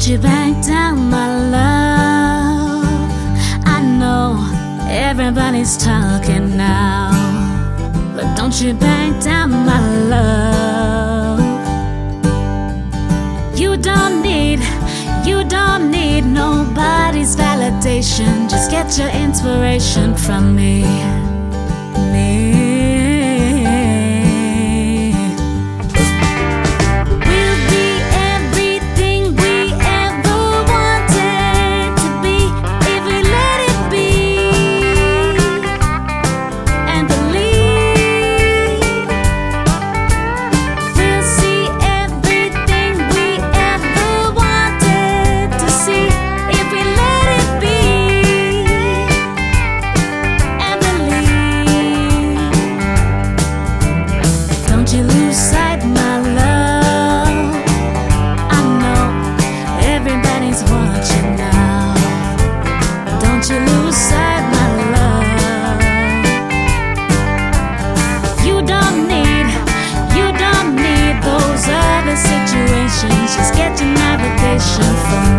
don't you back down, my love. I know everybody's talking now, but don't you back down, my love. You don't need, you don't need nobody's validation. Just get your inspiration from me. 是否？